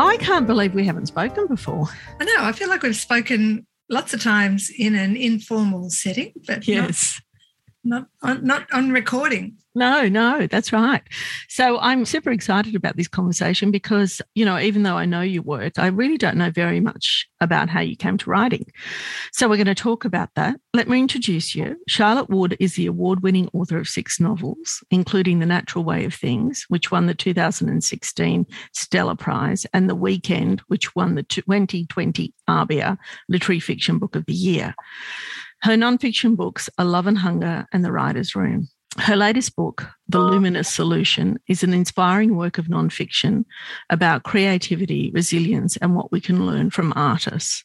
I can't believe we haven't spoken before. I know. I feel like we've spoken lots of times in an informal setting, but Yes. Not, on, not on recording. No, no, that's right. So I'm super excited about this conversation because, you know, even though I know your work, I really don't know very much about how you came to writing. So we're going to talk about that. Let me introduce you. Charlotte Wood is the award winning author of six novels, including The Natural Way of Things, which won the 2016 Stella Prize, and The Weekend, which won the 2020 ABIA Literary Fiction Book of the Year. Her nonfiction books are Love and Hunger and The Writer's Room. Her latest book, The Luminous Solution, is an inspiring work of nonfiction about creativity, resilience, and what we can learn from artists.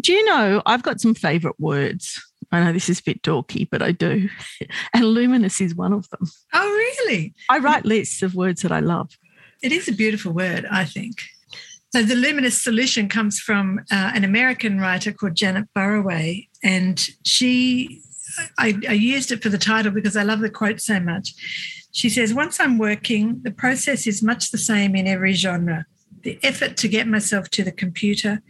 Do you know, I've got some favourite words. I know this is a bit dorky, but I do. And luminous is one of them. Oh, really? I write lists of words that I love. It is a beautiful word, I think. So, the luminous solution comes from uh, an American writer called Janet Burroway, and she, I, I used it for the title because I love the quote so much. She says, Once I'm working, the process is much the same in every genre. The effort to get myself to the computer,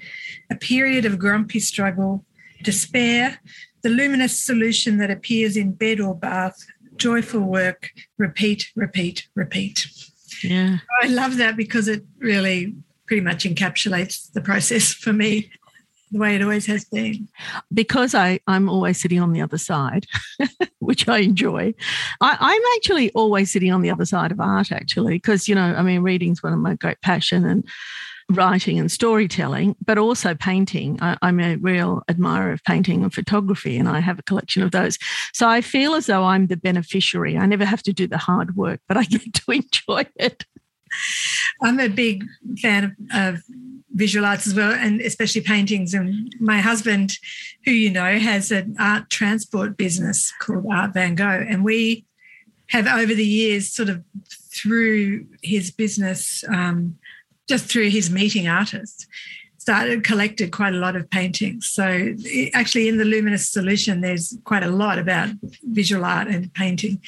a period of grumpy struggle, despair, the luminous solution that appears in bed or bath, joyful work, repeat, repeat, repeat. Yeah. I love that because it really pretty much encapsulates the process for me the way it always has been. because I, I'm always sitting on the other side, which I enjoy. I, I'm actually always sitting on the other side of art, actually, because, you know, I mean, reading's one of my great passion and writing and storytelling, but also painting. I, I'm a real admirer of painting and photography, and I have a collection of those. So I feel as though I'm the beneficiary. I never have to do the hard work, but I get to enjoy it. I'm a big fan of, of visual arts as well, and especially paintings. And my husband, who you know, has an art transport business called Art Van Go. And we have over the years, sort of through his business, um, just through his meeting artists, started collected quite a lot of paintings. So actually, in the Luminous Solution, there's quite a lot about visual art and painting.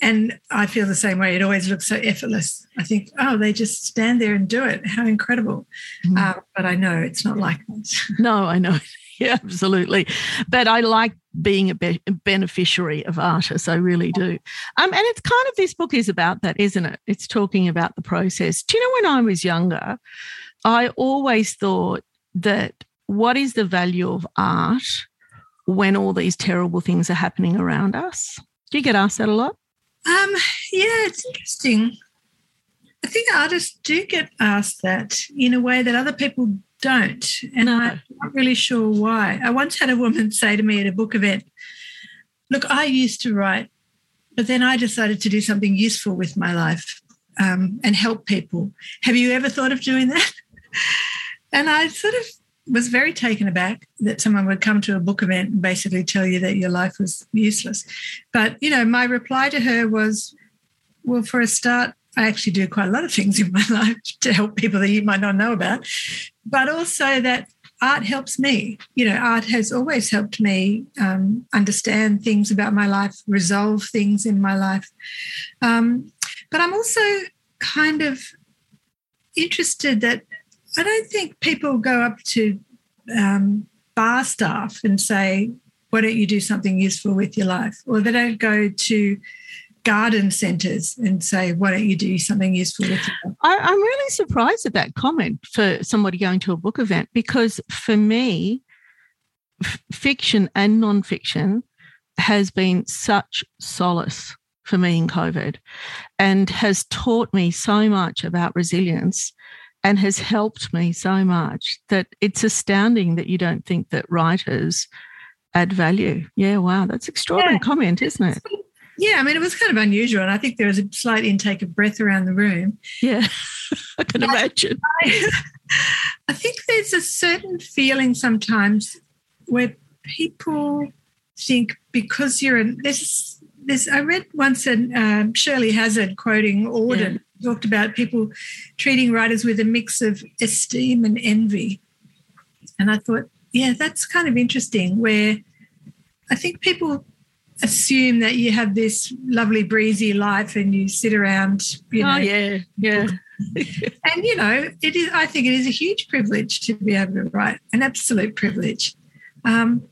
And I feel the same way. It always looks so effortless. I think, oh, they just stand there and do it. How incredible! Mhm. Uh, but I know it's not like that. No, I know. Yeah, absolutely. But I like being a be- beneficiary of artists. I really do. Um, and it's kind of this book is about that, isn't it? It's talking about the process. Do you know when I was younger, I always thought that what is the value of art when all these terrible things are happening around us? Do you get asked that a lot? Um, yeah, it's interesting. I think artists do get asked that in a way that other people don't. And No. I'm not really sure why. I once had a woman say to me at a book event, Look, I used to write, but then I decided to do something useful with my life um, and help people. Have you ever thought of doing that? And I sort of was very taken aback that someone would come to a book event and basically tell you that your life was useless. But, you know, my reply to her was, well, for a start, I actually do quite a lot of things in my life to help people that you might not know about, but also that art helps me. You know, art has always helped me um, understand things about my life, resolve things in my life. Um, but I'm also kind of interested that I don't think people go up to um, bar staff and say, why don't you do something useful with your life? Or they don't go to garden centres and say, why don't you do something useful with your life? I, I'm really surprised at that comment for somebody going to a book event because for me, f- fiction and nonfiction has been such solace for me in COVID and has taught me so much about resilience and has helped me so much that it's astounding that you don't think that writers add value. Yeah, wow, that's extraordinary yeah. comment, isn't it? Yeah, I mean, it was kind of unusual. And I think there was a slight intake of breath around the room. Yeah, I can imagine. I, I think there's a certain feeling sometimes where people think because you're a, there's this I read once an um, Shirley Hazzard quoting Auden yeah. Talked about people treating writers with a mix of esteem and envy, and I thought, yeah, that's kind of interesting. Where I think people assume that you have this lovely breezy life and you sit around, you oh, know, oh, yeah, yeah. and you know, it is. I think it is a huge privilege to be able to write, an absolute privilege. Um,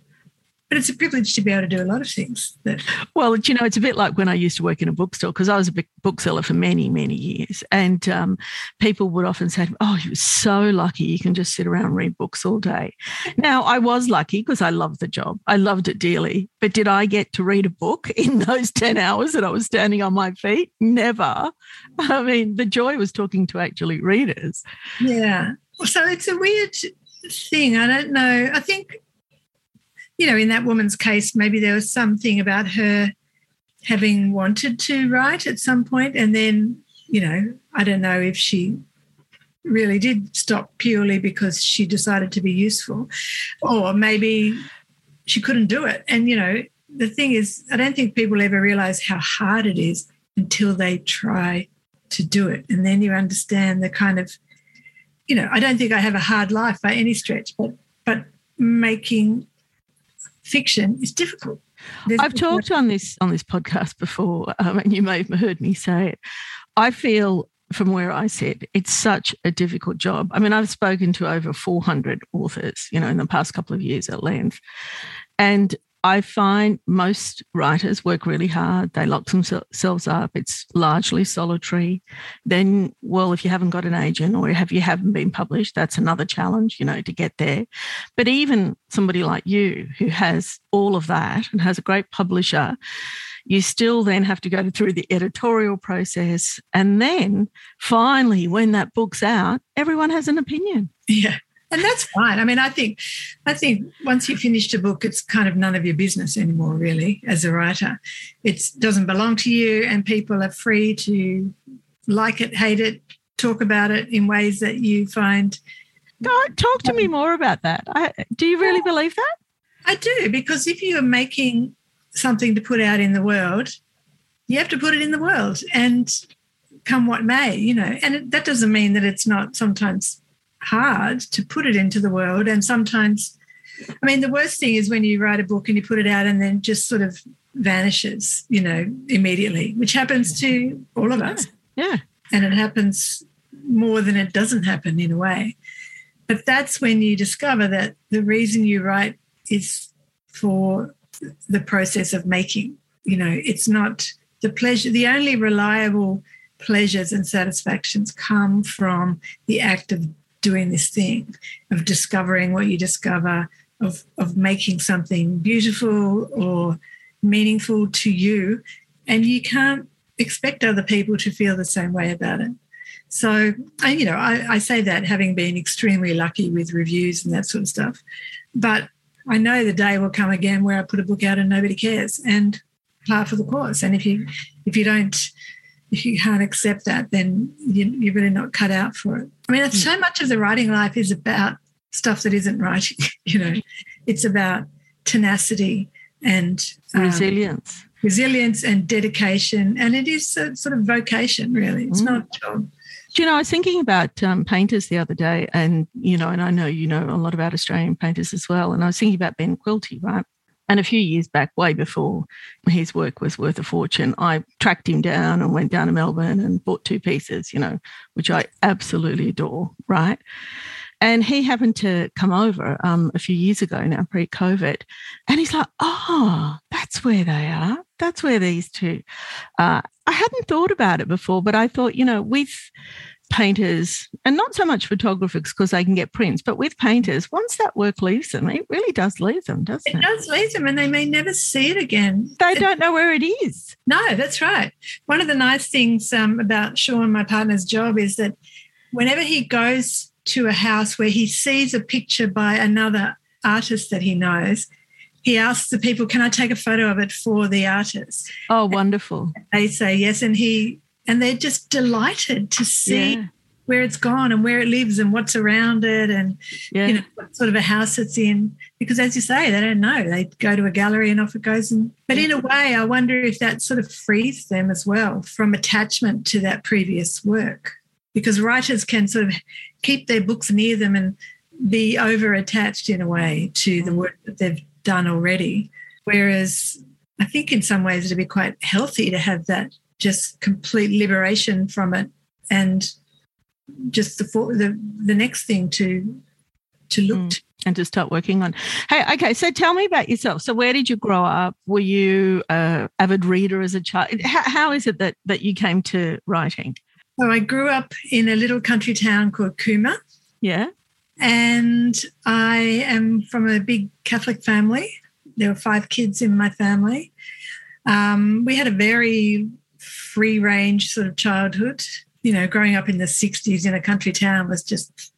but it's a privilege to be able to do a lot of things. That- well, you know, it's a bit like when I used to work in a bookstore because I was a bookseller for many, many years. And um, people would often say, Oh, you're so lucky you can just sit around and read books all day. Now, I was lucky because I loved the job, I loved it dearly. But did I get to read a book in those 10 hours that I was standing on my feet? Never. I mean, the joy was talking to actually readers. Yeah. So it's a weird thing. I don't know. I think you know, in that woman's case, maybe there was something about her having wanted to write at some point, and then, you know, I don't know if she really did stop purely because she decided to be useful, or maybe she couldn't do it. And, you know, the thing is, I don't think people ever realize how hard it is until they try to do it. And then you understand the kind of, you know, I don't think I have a hard life by any stretch, but but making fiction is difficult. There's I've talked on this on this podcast before, um, and you may have heard me say it. I feel from where I sit, it's such a difficult job. I mean, I've spoken to over 400 authors, you know, in the past couple of years at length, and I find most writers work really hard. They lock themselves up. It's largely solitary. Then, well, if you haven't got an agent or if you haven't been published, that's another challenge, you know, to get there. But even somebody like you who has all of that and has a great publisher, you still then have to go through the editorial process. And then finally, when that book's out, everyone has an opinion. Yeah and that's fine. I mean, I think, I think once you finished a book, it's kind of none of your business anymore, really, as a writer. It doesn't belong to you, and people are free to like it, hate it, talk about it in ways that you find. talk to me um, more about that. I, do you really believe that? I do, because if you are making something to put out in the world, you have to put it in the world, and come what may, you know. And it, that doesn't mean that it's not sometimes hard to put it into the world. And sometimes, I mean, the worst thing is when you write a book and you put it out and then just sort of vanishes, you know, immediately, which happens to all of us. Yeah. And it happens more than it doesn't happen in a way. But that's when you discover that the reason you write is for the process of making. You know, it's not the pleasure, the only reliable pleasures and satisfactions come from the act of doing this thing of discovering what you discover, of, of making something beautiful or meaningful to you. And you can't expect other people to feel the same way about it. So, I, you know, I, I say that having been extremely lucky with reviews and that sort of stuff. But I know the day will come again where I put a book out and nobody cares and part for the course. And if you if you don't if you can't accept that, then you, you're really not cut out for it. I mean, mm. so much of the writing life is about stuff that isn't writing. You know, it's about tenacity and um, resilience, resilience and dedication, and it is a sort of vocation. Really, it's mm. not a job. Do you know, I was thinking about um, painters the other day, and you know, and I know you know a lot about Australian painters as well. And I was thinking about Ben Quilty, right? And a few years back, way before his work was worth a fortune, I tracked him down and went down to Melbourne and bought two pieces, you know, which I absolutely adore, right? And he happened to come over um, a few years ago now, pre COVID. And he's like, oh, that's where they are. That's where these two. I hadn't thought about it before, but I thought, you know, with painters, and not so much photographers because they can get prints, but with painters, once that work leaves them, it really does leave them, doesn't it? It does leave them, and they may never see it again. They don't know where it is. No, that's right. One of the nice things um, about Sean, my partner's job, is that whenever he goes to a house where he sees a picture by another artist that he knows, he asks the people, "Can I take a photo of it for the artist?" Oh, wonderful! They say yes, and he and they're just delighted to see Yeah. where it's gone and where it lives and what's around it and Yeah. you know what sort of a house it's in. Because as you say, they don't know. They go to a gallery and off it goes. And but in a way, I wonder if that sort of frees them as well from attachment to that previous work. Because writers can sort of keep their books near them and be over attached in a way to the mm. work that they've done already. Whereas I think in some ways it'd be quite healthy to have that just complete liberation from it and just the the the next thing to to look Mm. to. and to start working on. Hey, okay, so tell me about yourself. So, where did you grow up? Were you a avid reader as a child? How, how is it that that you came to writing? So I grew up in a little country town called Cooma, Yeah, and I am from a big Catholic family. There were five kids in my family. Um, we had a very free range sort of childhood. You know, growing up in the 60s in a country town was just,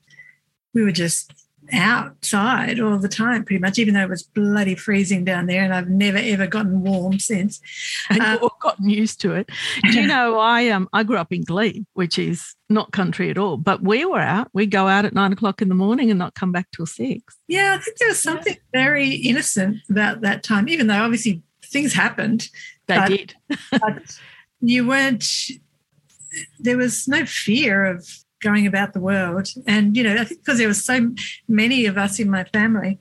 we were just outside all the time, pretty much, even though it was bloody freezing down there. And I've never, ever gotten warm since. and Uh, you've all gotten used to it. Do you know? I um I grew up in Glebe, which is not country at all, but we were out. We'd go out at nine o'clock in the morning and not come back till six. Yeah, I think there was something very innocent about that time, even though obviously things happened. They But- did. but you weren't there was no fear of going about the world. And you know i think because there was so many of us in my family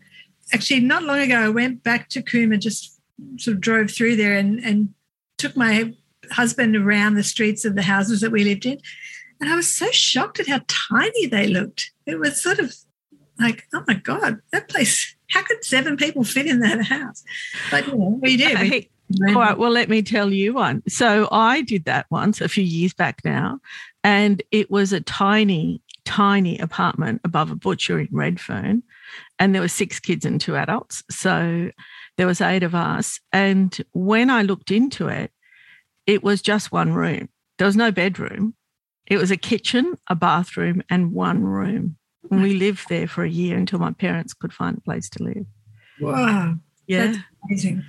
actually not long ago i went back to Cooma just sort of drove through there and and took my husband around the streets of the houses that we lived in. And i was so shocked at how tiny they looked. It was sort of like oh my god that place how could seven people fit in that house? But you know we do we all right. Well, let me tell you one. So I did that once a few years back now, and it was a tiny, tiny apartment above a butcher in Redfern, and there were six kids and two adults. So there was eight of us. And when I looked into it, it was just one room. There was no bedroom. It was a kitchen, a bathroom, and one room. And we lived there for a year until my parents could find a place to live. wow Yeah. That's amazing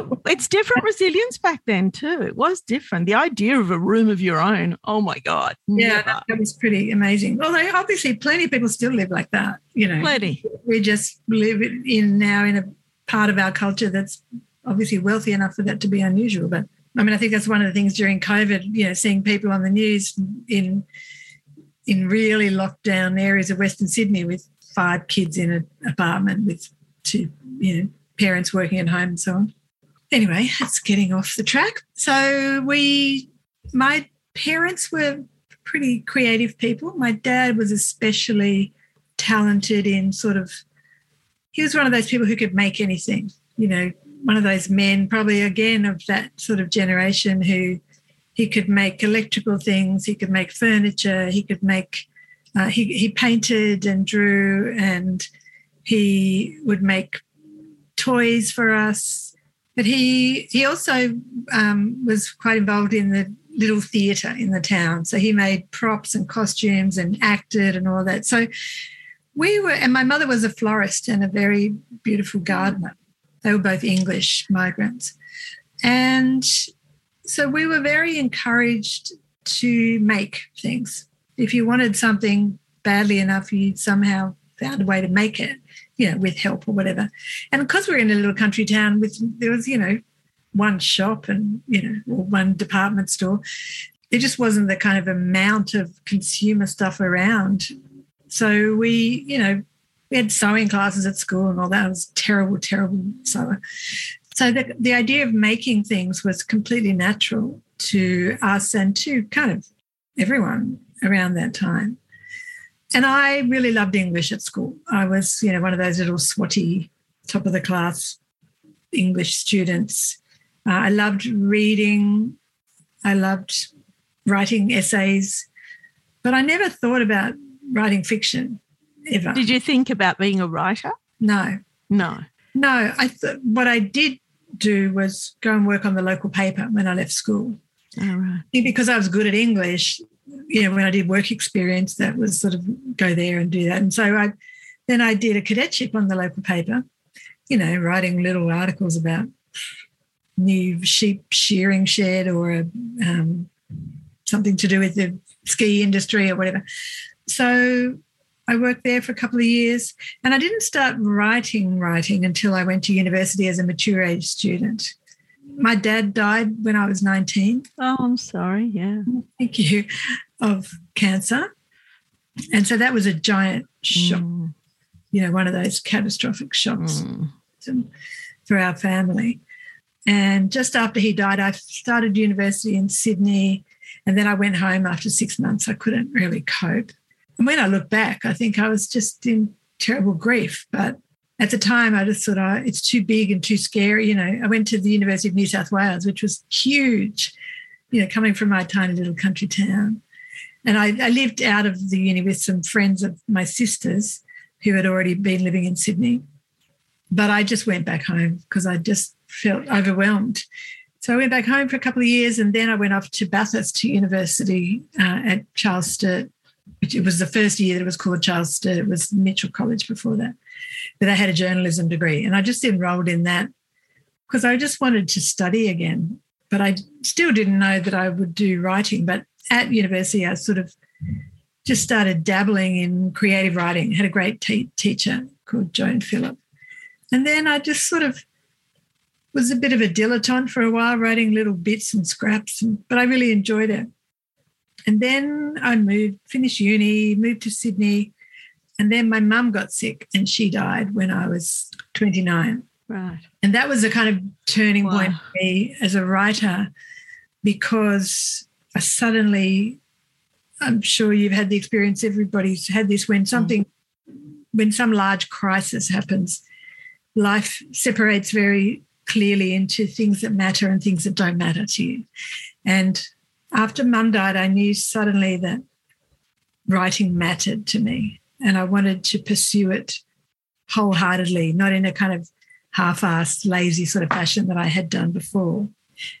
But it's different resilience back then too. It was different. The idea of a room of your own, oh my God. Yeah, never. that, that was pretty amazing. Although obviously plenty of people still live like that. You know, Plenty. we just live in now in a part of our culture that's obviously wealthy enough for that to be unusual. But I mean, I think that's one of the things during COVID. You know, seeing people on the news in in really locked down areas of Western Sydney with five kids in an apartment with two, you know, parents working at home and so on. Anyway, it's getting off the track. So we, my parents were pretty creative people. My dad was especially talented in sort of, he was one of those people who could make anything, you know, one of those men, probably again of that sort of generation who he could make electrical things, he could make furniture, he could make, uh, he, he painted and drew and he would make toys for us. But he he also um, was quite involved in the little theatre in the town. So he made props and costumes and acted and all that. So we were, and my mother was a florist and a very beautiful gardener. They were both English migrants. And so we were very encouraged to make things. If you wanted something badly enough, you somehow found a way to make it, you know, with help or whatever. And because we're in a little country town with, there was, you know, one shop and, you know, or one department store, there just wasn't the kind of amount of consumer stuff around. So we, you know, we had sewing classes at school and all that. Was terrible, terrible sewer. So the, the idea of making things was completely natural to us and to kind of everyone around that time. And I really loved English at school. I was, you know, one of those little swotty, top of the class English students. Uh, I loved reading. I loved writing essays. but I never thought about writing fiction ever. Did you think about being a writer? No, No. no. I th- what I did do was go and work on the local paper when I left school. All right. because I was good at English, you know, when I did work experience, that was sort of go there and do that. And so I then I did a cadetship on the local paper, you know, writing little articles about new sheep shearing shed or a, um, something to do with the ski industry or whatever. So I worked there for a couple of years and I didn't start writing writing until I went to university as a mature age student. My dad died when I was 19 Oh, I'm sorry. Yeah. thank you, of cancer. And so that was a giant shock, Mm, you know, one of those catastrophic shocks mm. for our family. And just after he died, I started university in Sydney. And then I went home after six months. I couldn't really cope. And when I look back, I think I was just in terrible grief. But at the time, I just thought, oh, it's too big and too scary. You know, I went to the University of New South Wales, which was huge, you know, coming from my tiny little country town. And I, I lived out of the uni with some friends of my sisters who had already been living in Sydney. But I just went back home because I just felt overwhelmed. So I went back home for a couple of years and then I went off to Bathurst University uh, at Charles Sturt, which it was the first year that it was called Charles Sturt. It was Mitchell College before that. But I had a journalism degree and I just enrolled in that because I just wanted to study again. But I still didn't know that I would do writing. But at university, I sort of just started dabbling in creative writing. had a great te- teacher called Joan Phillip. And then I just sort of was a bit of a dilettante for a while, writing little bits and scraps, and, but I really enjoyed it. And then I moved, finished uni, moved to Sydney, and then my mum got sick and she died when I was 29. Right. And that was a kind of turning Wow. point for me as a writer because I suddenly, I'm sure you've had the experience, everybody's had this when something, when some large crisis happens, life separates very clearly into things that matter and things that don't matter to you. And after mum died, I knew suddenly that writing mattered to me and I wanted to pursue it wholeheartedly, not in a kind of half-assed, lazy sort of fashion that I had done before.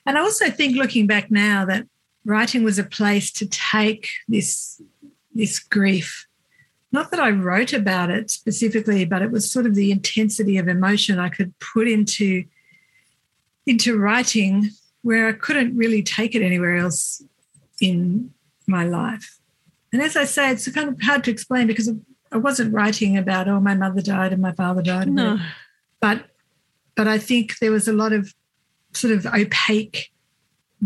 And I also think, looking back now, that writing was a place to take this this grief. Not that I wrote about it specifically, but it was sort of the intensity of emotion I could put into into writing where I couldn't really take it anywhere else in my life. And as I say, it's kind of hard to explain because I wasn't writing about, oh, my mother died and my father died. No. but but I think there was a lot of sort of opaque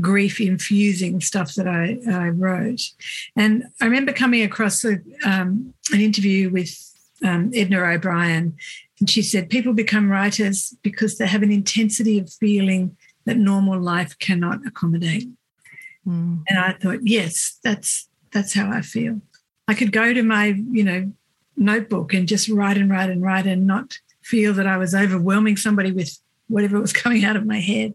grief infusing stuff that I, I wrote. And I remember coming across a, um, an interview with um, Edna O'Brien, and she said, People become writers because they have an intensity of feeling that normal life cannot accommodate. Mm. And I thought, yes, that's that's how I feel. I could go to my, you know, notebook and just write and write and write and not feel that I was overwhelming somebody with whatever was coming out of my head.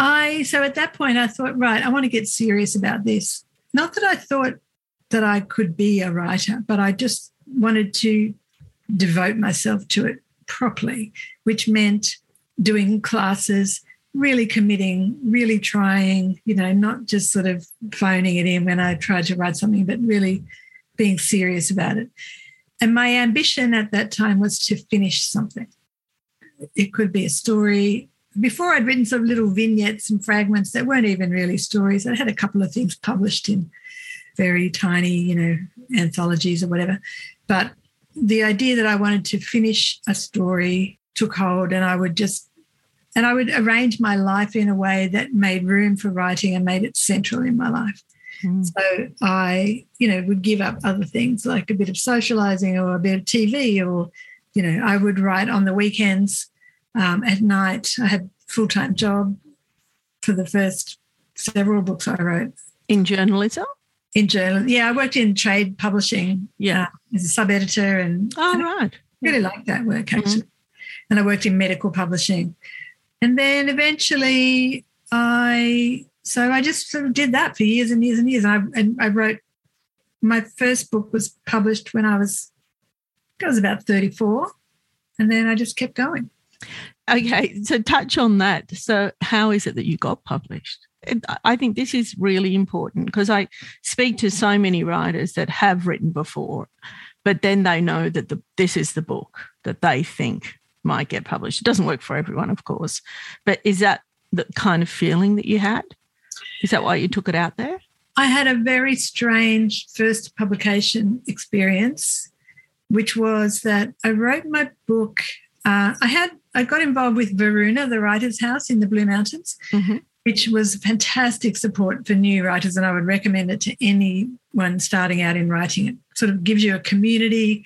I so at that point I thought, right, I want to get serious about this. Not that I thought that I could be a writer, but I just wanted to devote myself to it properly, which meant doing classes, really committing, really trying, you know, not just sort of phoning it in when I tried to write something, but really being serious about it. And my ambition at that time was to finish something. It could be a story. Before I'd written some little vignettes and fragments that weren't even really stories. I had a couple of things published in very tiny, you know, anthologies or whatever. But the idea that I wanted to finish a story took hold and I would just and I would arrange my life in a way that made room for writing and made it central in my life. Mm. So I, you know, would give up other things like a bit of socializing or a bit of TV, or, you know, I would write on the weekends um, at night. I had full time job for the first several books I wrote in journalism. In journal, yeah, I worked in trade publishing. Yeah, uh, as a sub editor, and oh and right, really liked that work mm-hmm. actually. Mm-hmm. And I worked in medical publishing, and then eventually I so I just sort of did that for years and years and years. And I, and I wrote my first book was published when I was I was about 34. And then I just kept going. Okay, so touch on that. So, how is it that you got published? I think this is really important because I speak to so many writers that have written before, but then they know that the, this is the book that they think might get published. It doesn't work for everyone, of course, but is that the kind of feeling that you had? Is that why you took it out there? I had a very strange first publication experience, which was that I wrote my book. Uh, I had I got involved with Varuna, the Writers' House in the Blue Mountains, mm-hmm. which was fantastic support for new writers, and I would recommend it to anyone starting out in writing. It sort of gives you a community.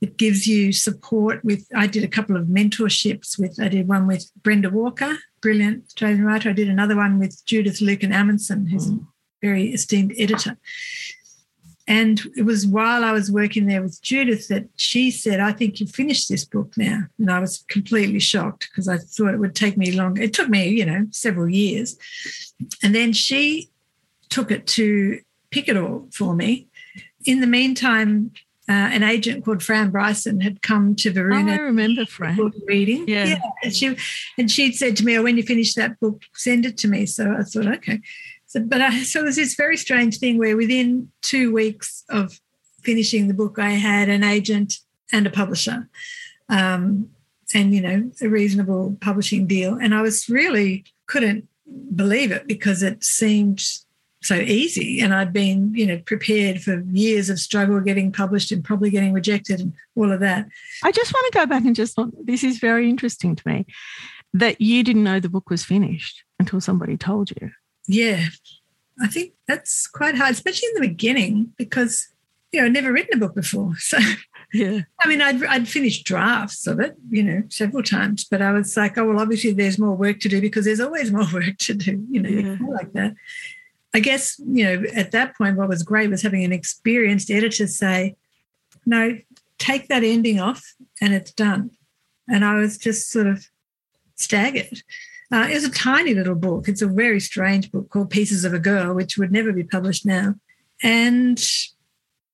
It gives you support with. I did a couple of mentorships with. I did one with Brenda Walker, brilliant Australian writer. I did another one with Judith Lukin-Amundsen, who's mm. a very esteemed editor. And it was while I was working there with Judith that she said, I think you've finished this book now. And I was completely shocked because I thought it would take me long. It took me, you know, several years. And then she took it to Picador for me. In the meantime, uh, an agent called Fran Bryson had come to Varuna. Oh, I remember Fran reading. Yeah. yeah, and she and she'd said to me, "Oh, when you finish that book, send it to me." So I thought, okay. So, but I, so it was this very strange thing where within two weeks of finishing the book, I had an agent and a publisher, um, and you know, a reasonable publishing deal, and I was really couldn't believe it because it seemed so easy. And I'd been, you know, prepared for years of struggle getting published and probably getting rejected and all of that. I just want to go back and just, this is very interesting to me that you didn't know the book was finished until somebody told you. Yeah. I think that's quite hard, especially in the beginning, because, you know, I'd never written a book before. So, yeah. I mean, I'd, I'd finished drafts of it, you know, several times, but I was like, oh, well, obviously there's more work to do because there's always more work to do, you know, yeah. like that. I guess, you know, at that point, what was great was having an experienced editor say, no, take that ending off and it's done. And I was just sort of staggered. Uh, it was a tiny little book. It's a very strange book called Pieces of a Girl, which would never be published now. And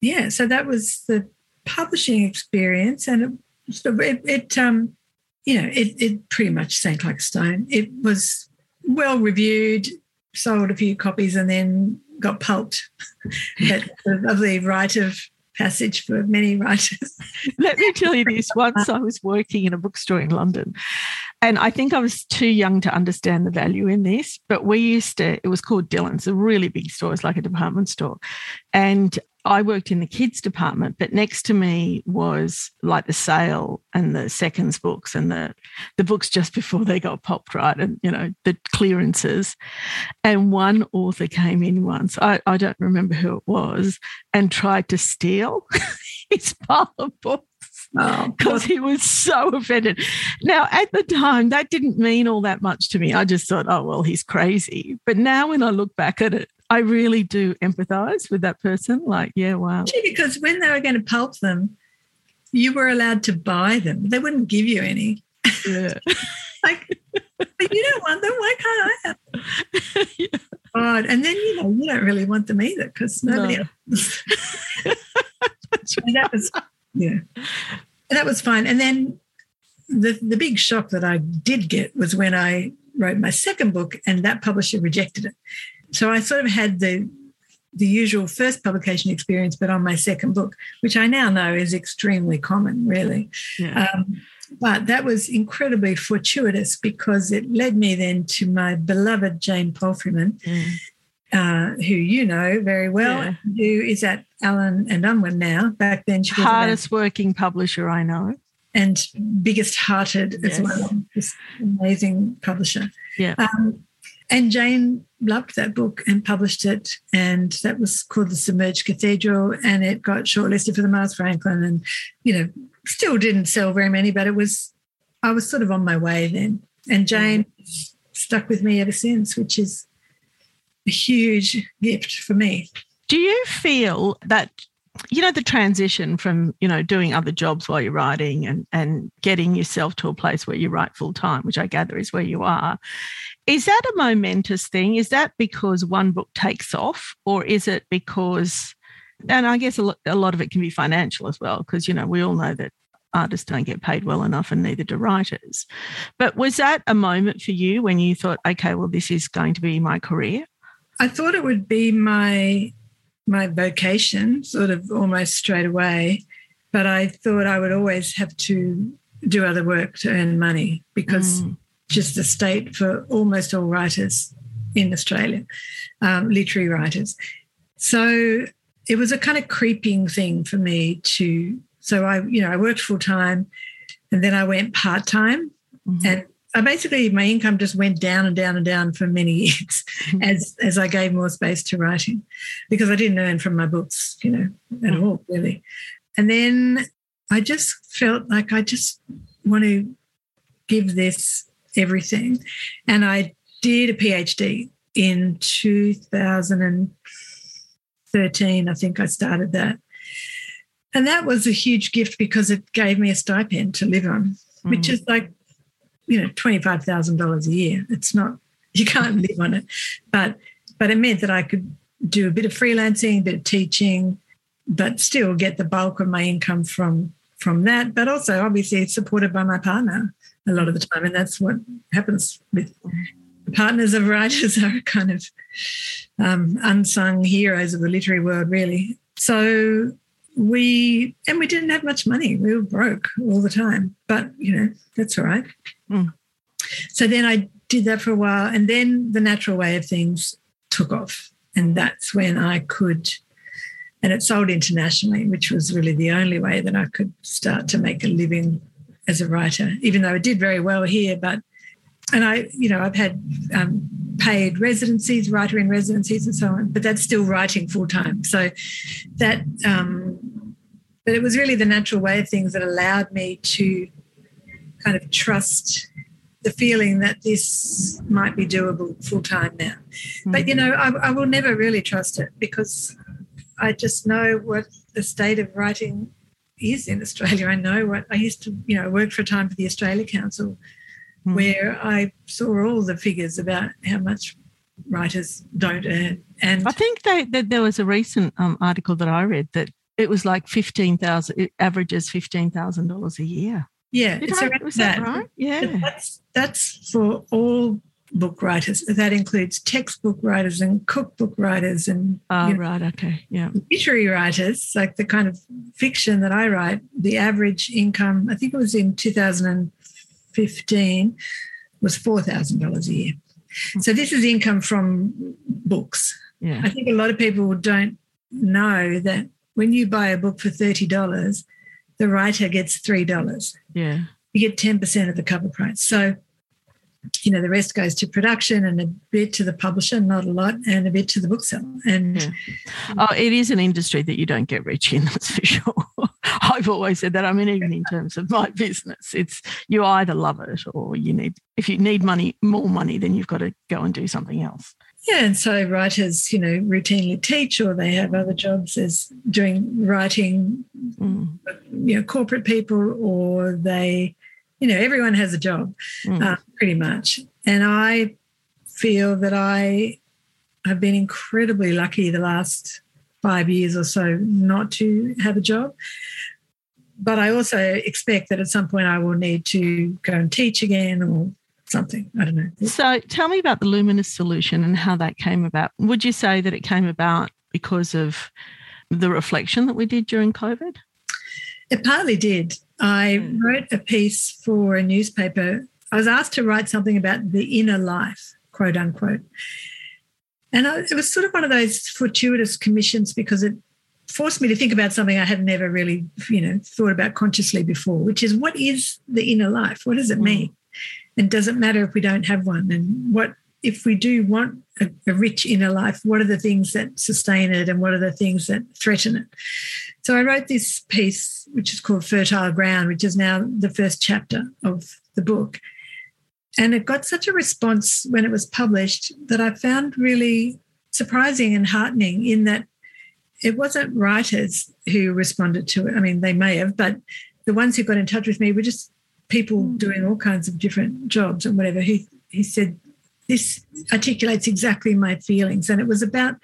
yeah, so that was the publishing experience. And it, it, it um, you know, it, it pretty much sank like a stone. It was well reviewed sold a few copies and then got pulped at the rite of passage for many writers. Let me tell you this once I was working in a bookstore in London, and I think I was too young to understand the value in this, but we used to, it was called Dillon's, a really big store, it's like a department store. And I worked in the kids department, but next to me was like the sale and the seconds books and the the books just before they got popped, right? And you know, the clearances. And one author came in once, I, I don't remember who it was, and tried to steal his pile of books because oh, he was so offended. Now, at the time, that didn't mean all that much to me. I just thought, oh, well, he's crazy. But now when I look back at it, I really do empathize with that person. Like, yeah, wow. Because when they were going to pulp them, you were allowed to buy them. They wouldn't give you any. Yeah. like, you don't want them. Why can't I have them? yeah. God. And then, you know, you don't really want them either because nobody no. else. that was, yeah. And that was fine. And then the, the big shock that I did get was when I wrote my second book, and that publisher rejected it. So I sort of had the the usual first publication experience, but on my second book, which I now know is extremely common, really. Yeah. Um, but that was incredibly fortuitous because it led me then to my beloved Jane Palfreyman, Mm. Uh, who you know very well, Yeah. who is at Allen and Unwin now. Back then, she was about- Hardest working publisher I know. and biggest hearted Yes. as well. This amazing publisher. Yeah. Um, and Jane loved that book and published it, and that was called The Submerged Cathedral, and it got shortlisted for the Miles Franklin, and you know, still didn't sell very many, but it was, I was sort of on my way then, and Jane stuck with me ever since, which is a huge gift for me. Do you feel that you know the transition from you know doing other jobs while you're writing and and getting yourself to a place where you write full time, which I gather is where you are. Is that a momentous thing? Is that because one book takes off, or is it because? And I guess a lot, a lot of it can be financial as well, because you know we all know that artists don't get paid well enough, and neither do writers. But was that a moment for you when you thought, okay, well, this is going to be my career? I thought it would be my my vocation, sort of almost straight away, but I thought I would always have to do other work to earn money because Mm. just the state for almost all writers in Australia, um, literary writers. So it was a kind of creeping thing for me to. So I, you know, I worked full time, and then I went part time, Mhm. and I basically my income just went down and down and down for many years as as I gave more space to writing because I didn't earn from my books, you know, at all really. And then I just felt like I just want to give this everything, and I did a PhD in 2013. I think I started that. And that was a huge gift because it gave me a stipend to live on, which Mm. is like you know twenty-five thousand dollars a year. It's not you can't live on it, but but it meant that I could do a bit of freelancing, a bit of teaching, but still get the bulk of my income from from that. But also obviously it's supported by my partner a lot of the time, and that's what happens with partners of writers are kind of um, unsung heroes of the literary world, really. So we and we didn't have much money. We were broke all the time, but you know that's all right. Mm. So then I did that for a while, and then the natural way of things took off, and that's when I could. And it sold internationally, which was really the only way that I could start to make a living as a writer. Even though I did very well here, but and I, you know, I've had um, paid residencies, writer in residencies, and so on. But that's still writing full time. So that, um, but it was really the natural way of things that allowed me to kind of trust the feeling that this might be doable full time now. But you know, I, I will never really trust it because I just know what the state of writing is in Australia. I know what I used to, you know, work for a time for the Australia Council Mm. where I saw all the figures about how much writers don't earn. And I think they, that there was a recent um, article that I read that it was like fifteen thousand. It averages fifteen thousand dollars a year. yeah, Did it's I- around was that right? But Yeah. That's that's for all book writers. That includes textbook writers and cookbook writers and Oh, you know, right. Okay. Yeah. literary writers, like the kind of fiction that I write. The average income, I think it was in 2015, was four thousand dollars a year. So this is income from books. Yeah. I think a lot of people don't know that when you buy a book for $30, the writer gets $3. Yeah. You get 10% of the cover price. So, you know, the rest goes to production and a bit to the publisher, not a lot, and a bit to the bookseller. And Yeah. Oh, it is an industry that you don't get rich in, that's for sure. I've always said that. I mean, even in terms of my business, it's you either love it or you need, if you need money, more money, then you've got to go and do something else. yeah, and so writers, you know, routinely teach or they have other jobs as doing writing, Mm, you know, corporate people, or they, you know, everyone has a job. mm, uh, pretty much. And I feel that I have been incredibly lucky the last five years or so not to have a job. But I also expect that at some point I will need to go and teach again or something. I don't know. So tell me about the luminous solution and how that came about. Would you say that it came about because of the reflection that we did during COVID? It partly did. I hmm. wrote a piece for a newspaper. I was asked to write something about the inner life, quote unquote. And I, it was sort of one of those fortuitous commissions because it forced me to think about something I had never really, you know, thought about consciously before, which is what is the inner life? What does it mm. mean? And does it matter if we don't have one? And what if we do want a, a, rich inner life, what are the things that sustain it and what are the things that threaten it? So I wrote this piece, which is called Fertile Ground, which is now the first chapter of the book. And it got such a response when it was published that I found really surprising and heartening in that it wasn't writers who responded to it. I mean, they may have, but the ones who got in touch with me were just people mm. doing all kinds of different jobs and whatever. He he said, This articulates exactly my feelings. And it was about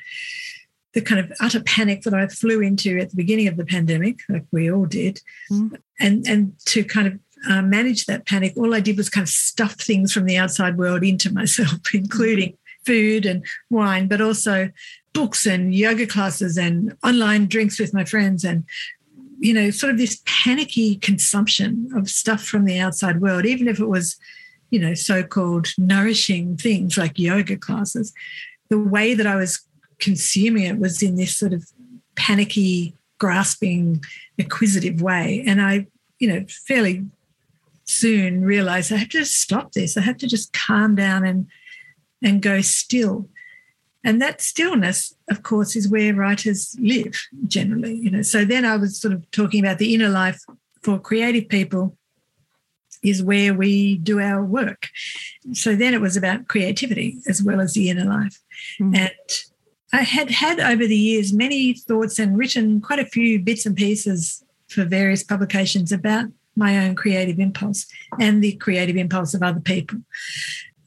the kind of utter panic that I flew into at the beginning of the pandemic, like we all did. Mm. And and to kind of uh, manage that panic, all I did was kind of stuff things from the outside world into myself, including food and wine, but also books and yoga classes and online drinks with my friends and you know sort of this panicky consumption of stuff from the outside world even if it was you know so-called nourishing things like yoga classes. The way that i was consuming it was in this sort of panicky grasping acquisitive way. And i you know fairly soon realized i have to stop this. I have to just calm down and and go still. And that stillness of course is where writers live generally you know. So then i was sort of talking about the inner life for creative people is where we do our work. So then it was about creativity as well as the inner life. Mm. and i had had over the years many thoughts and written quite a few bits and pieces for various publications about my own creative impulse and the creative impulse of other people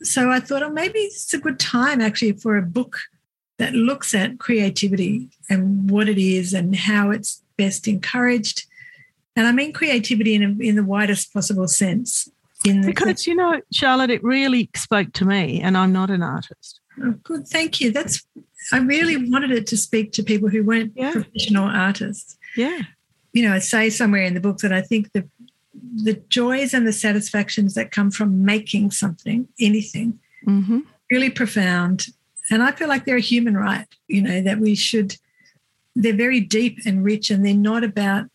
so I thought, oh, maybe it's a good time actually for a book that looks at creativity and what it is and how it's best encouraged. And I mean creativity in, a, in the widest possible sense. In because, you know, Charlotte, it really spoke to me, and I'm not an artist. Oh, good. Thank you. That's, I really wanted it to speak to people who weren't yeah. professional artists. Yeah. You know, I say somewhere in the book that I think the the joys and the satisfactions that come from making something, anything, mm-hmm. really profound. And I feel like they're a human right, you know, that we should, they're very deep and rich and they're not about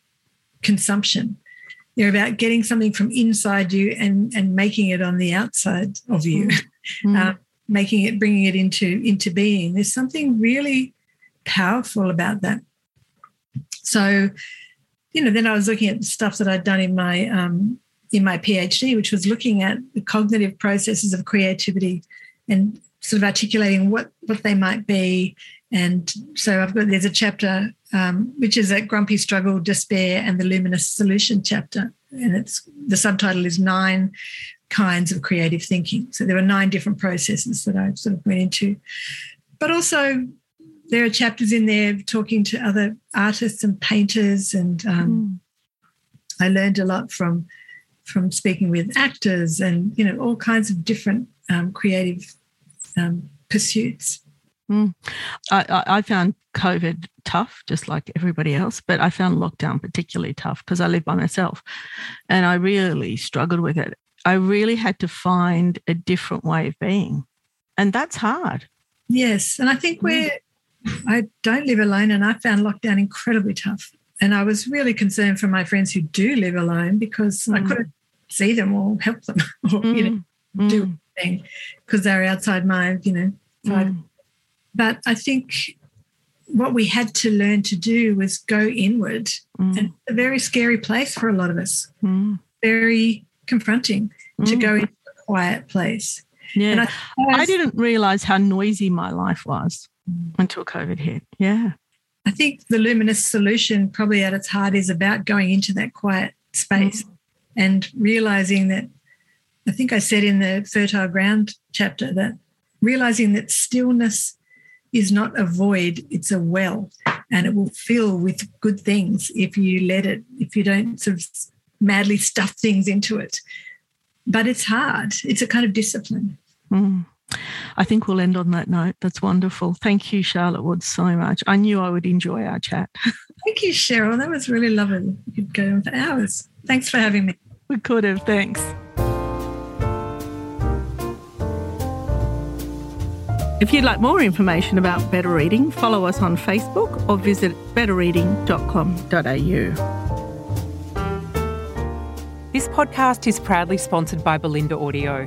consumption. They're about getting something from inside you and, and making it on the outside of you, mm-hmm. uh, making it, bringing it into, into being. There's something really powerful about that. So, you know, then I was looking at stuff that I'd done in my um, in my PhD, which was looking at the cognitive processes of creativity and sort of articulating what what they might be. And so I've got there's a chapter um, which is a grumpy struggle, despair, and the luminous solution chapter, and it's the subtitle is nine kinds of creative thinking. So there were nine different processes that I sort of went into, but also there are chapters in there talking to other artists and painters, and um, mm. I learned a lot from from speaking with actors and you know all kinds of different um, creative um, pursuits. Mm. I, I, found COVID tough, just like everybody else, but I found lockdown particularly tough because I live by myself and I really struggled with it. I really had to find a different way of being, and that's hard. Yes. And I think hmm. we're I don't live alone, and I found lockdown incredibly tough. And I was really concerned for my friends who do live alone because mm. I couldn't see them or help them or mm. you know mm. do anything because they're outside my you know. Mm. But I think what we had to learn to do was go inward, mm. and a very scary place for a lot of us. Mm. Very confronting to go into a quiet place. Yeah, I, I didn't realize how noisy my life was until COVID hit. Yeah. I think the luminous solution, probably at its heart, is about going into that quiet space mm. and realizing that. I think I said in the fertile ground chapter that realizing that stillness is not a void, it's a well, and it will fill with good things if you let it, if you don't sort of madly stuff things into it. but it's hard. It's a kind of discipline. Mm. I think we'll end on that note. That's wonderful. Thank you, Charlotte Woods, so much. I knew I would enjoy our chat. Thank you, Cheryl. That was really lovely. We could go on for hours. Thanks for having me. We could have. Thanks. If you'd like more information about Better Reading, follow us on Facebook or visit betterreading.com.au. This podcast is proudly sponsored by Bolinda Audio.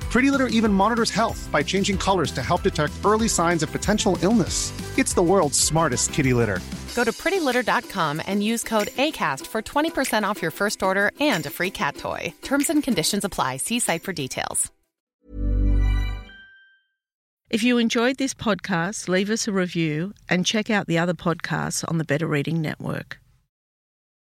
Pretty Litter even monitors health by changing colors to help detect early signs of potential illness. It's the world's smartest kitty litter. Go to prettylitter.com and use code ACAST for 20% off your first order and a free cat toy. Terms and conditions apply. See site for details. If you enjoyed this podcast, leave us a review and check out the other podcasts on the Better Reading Network.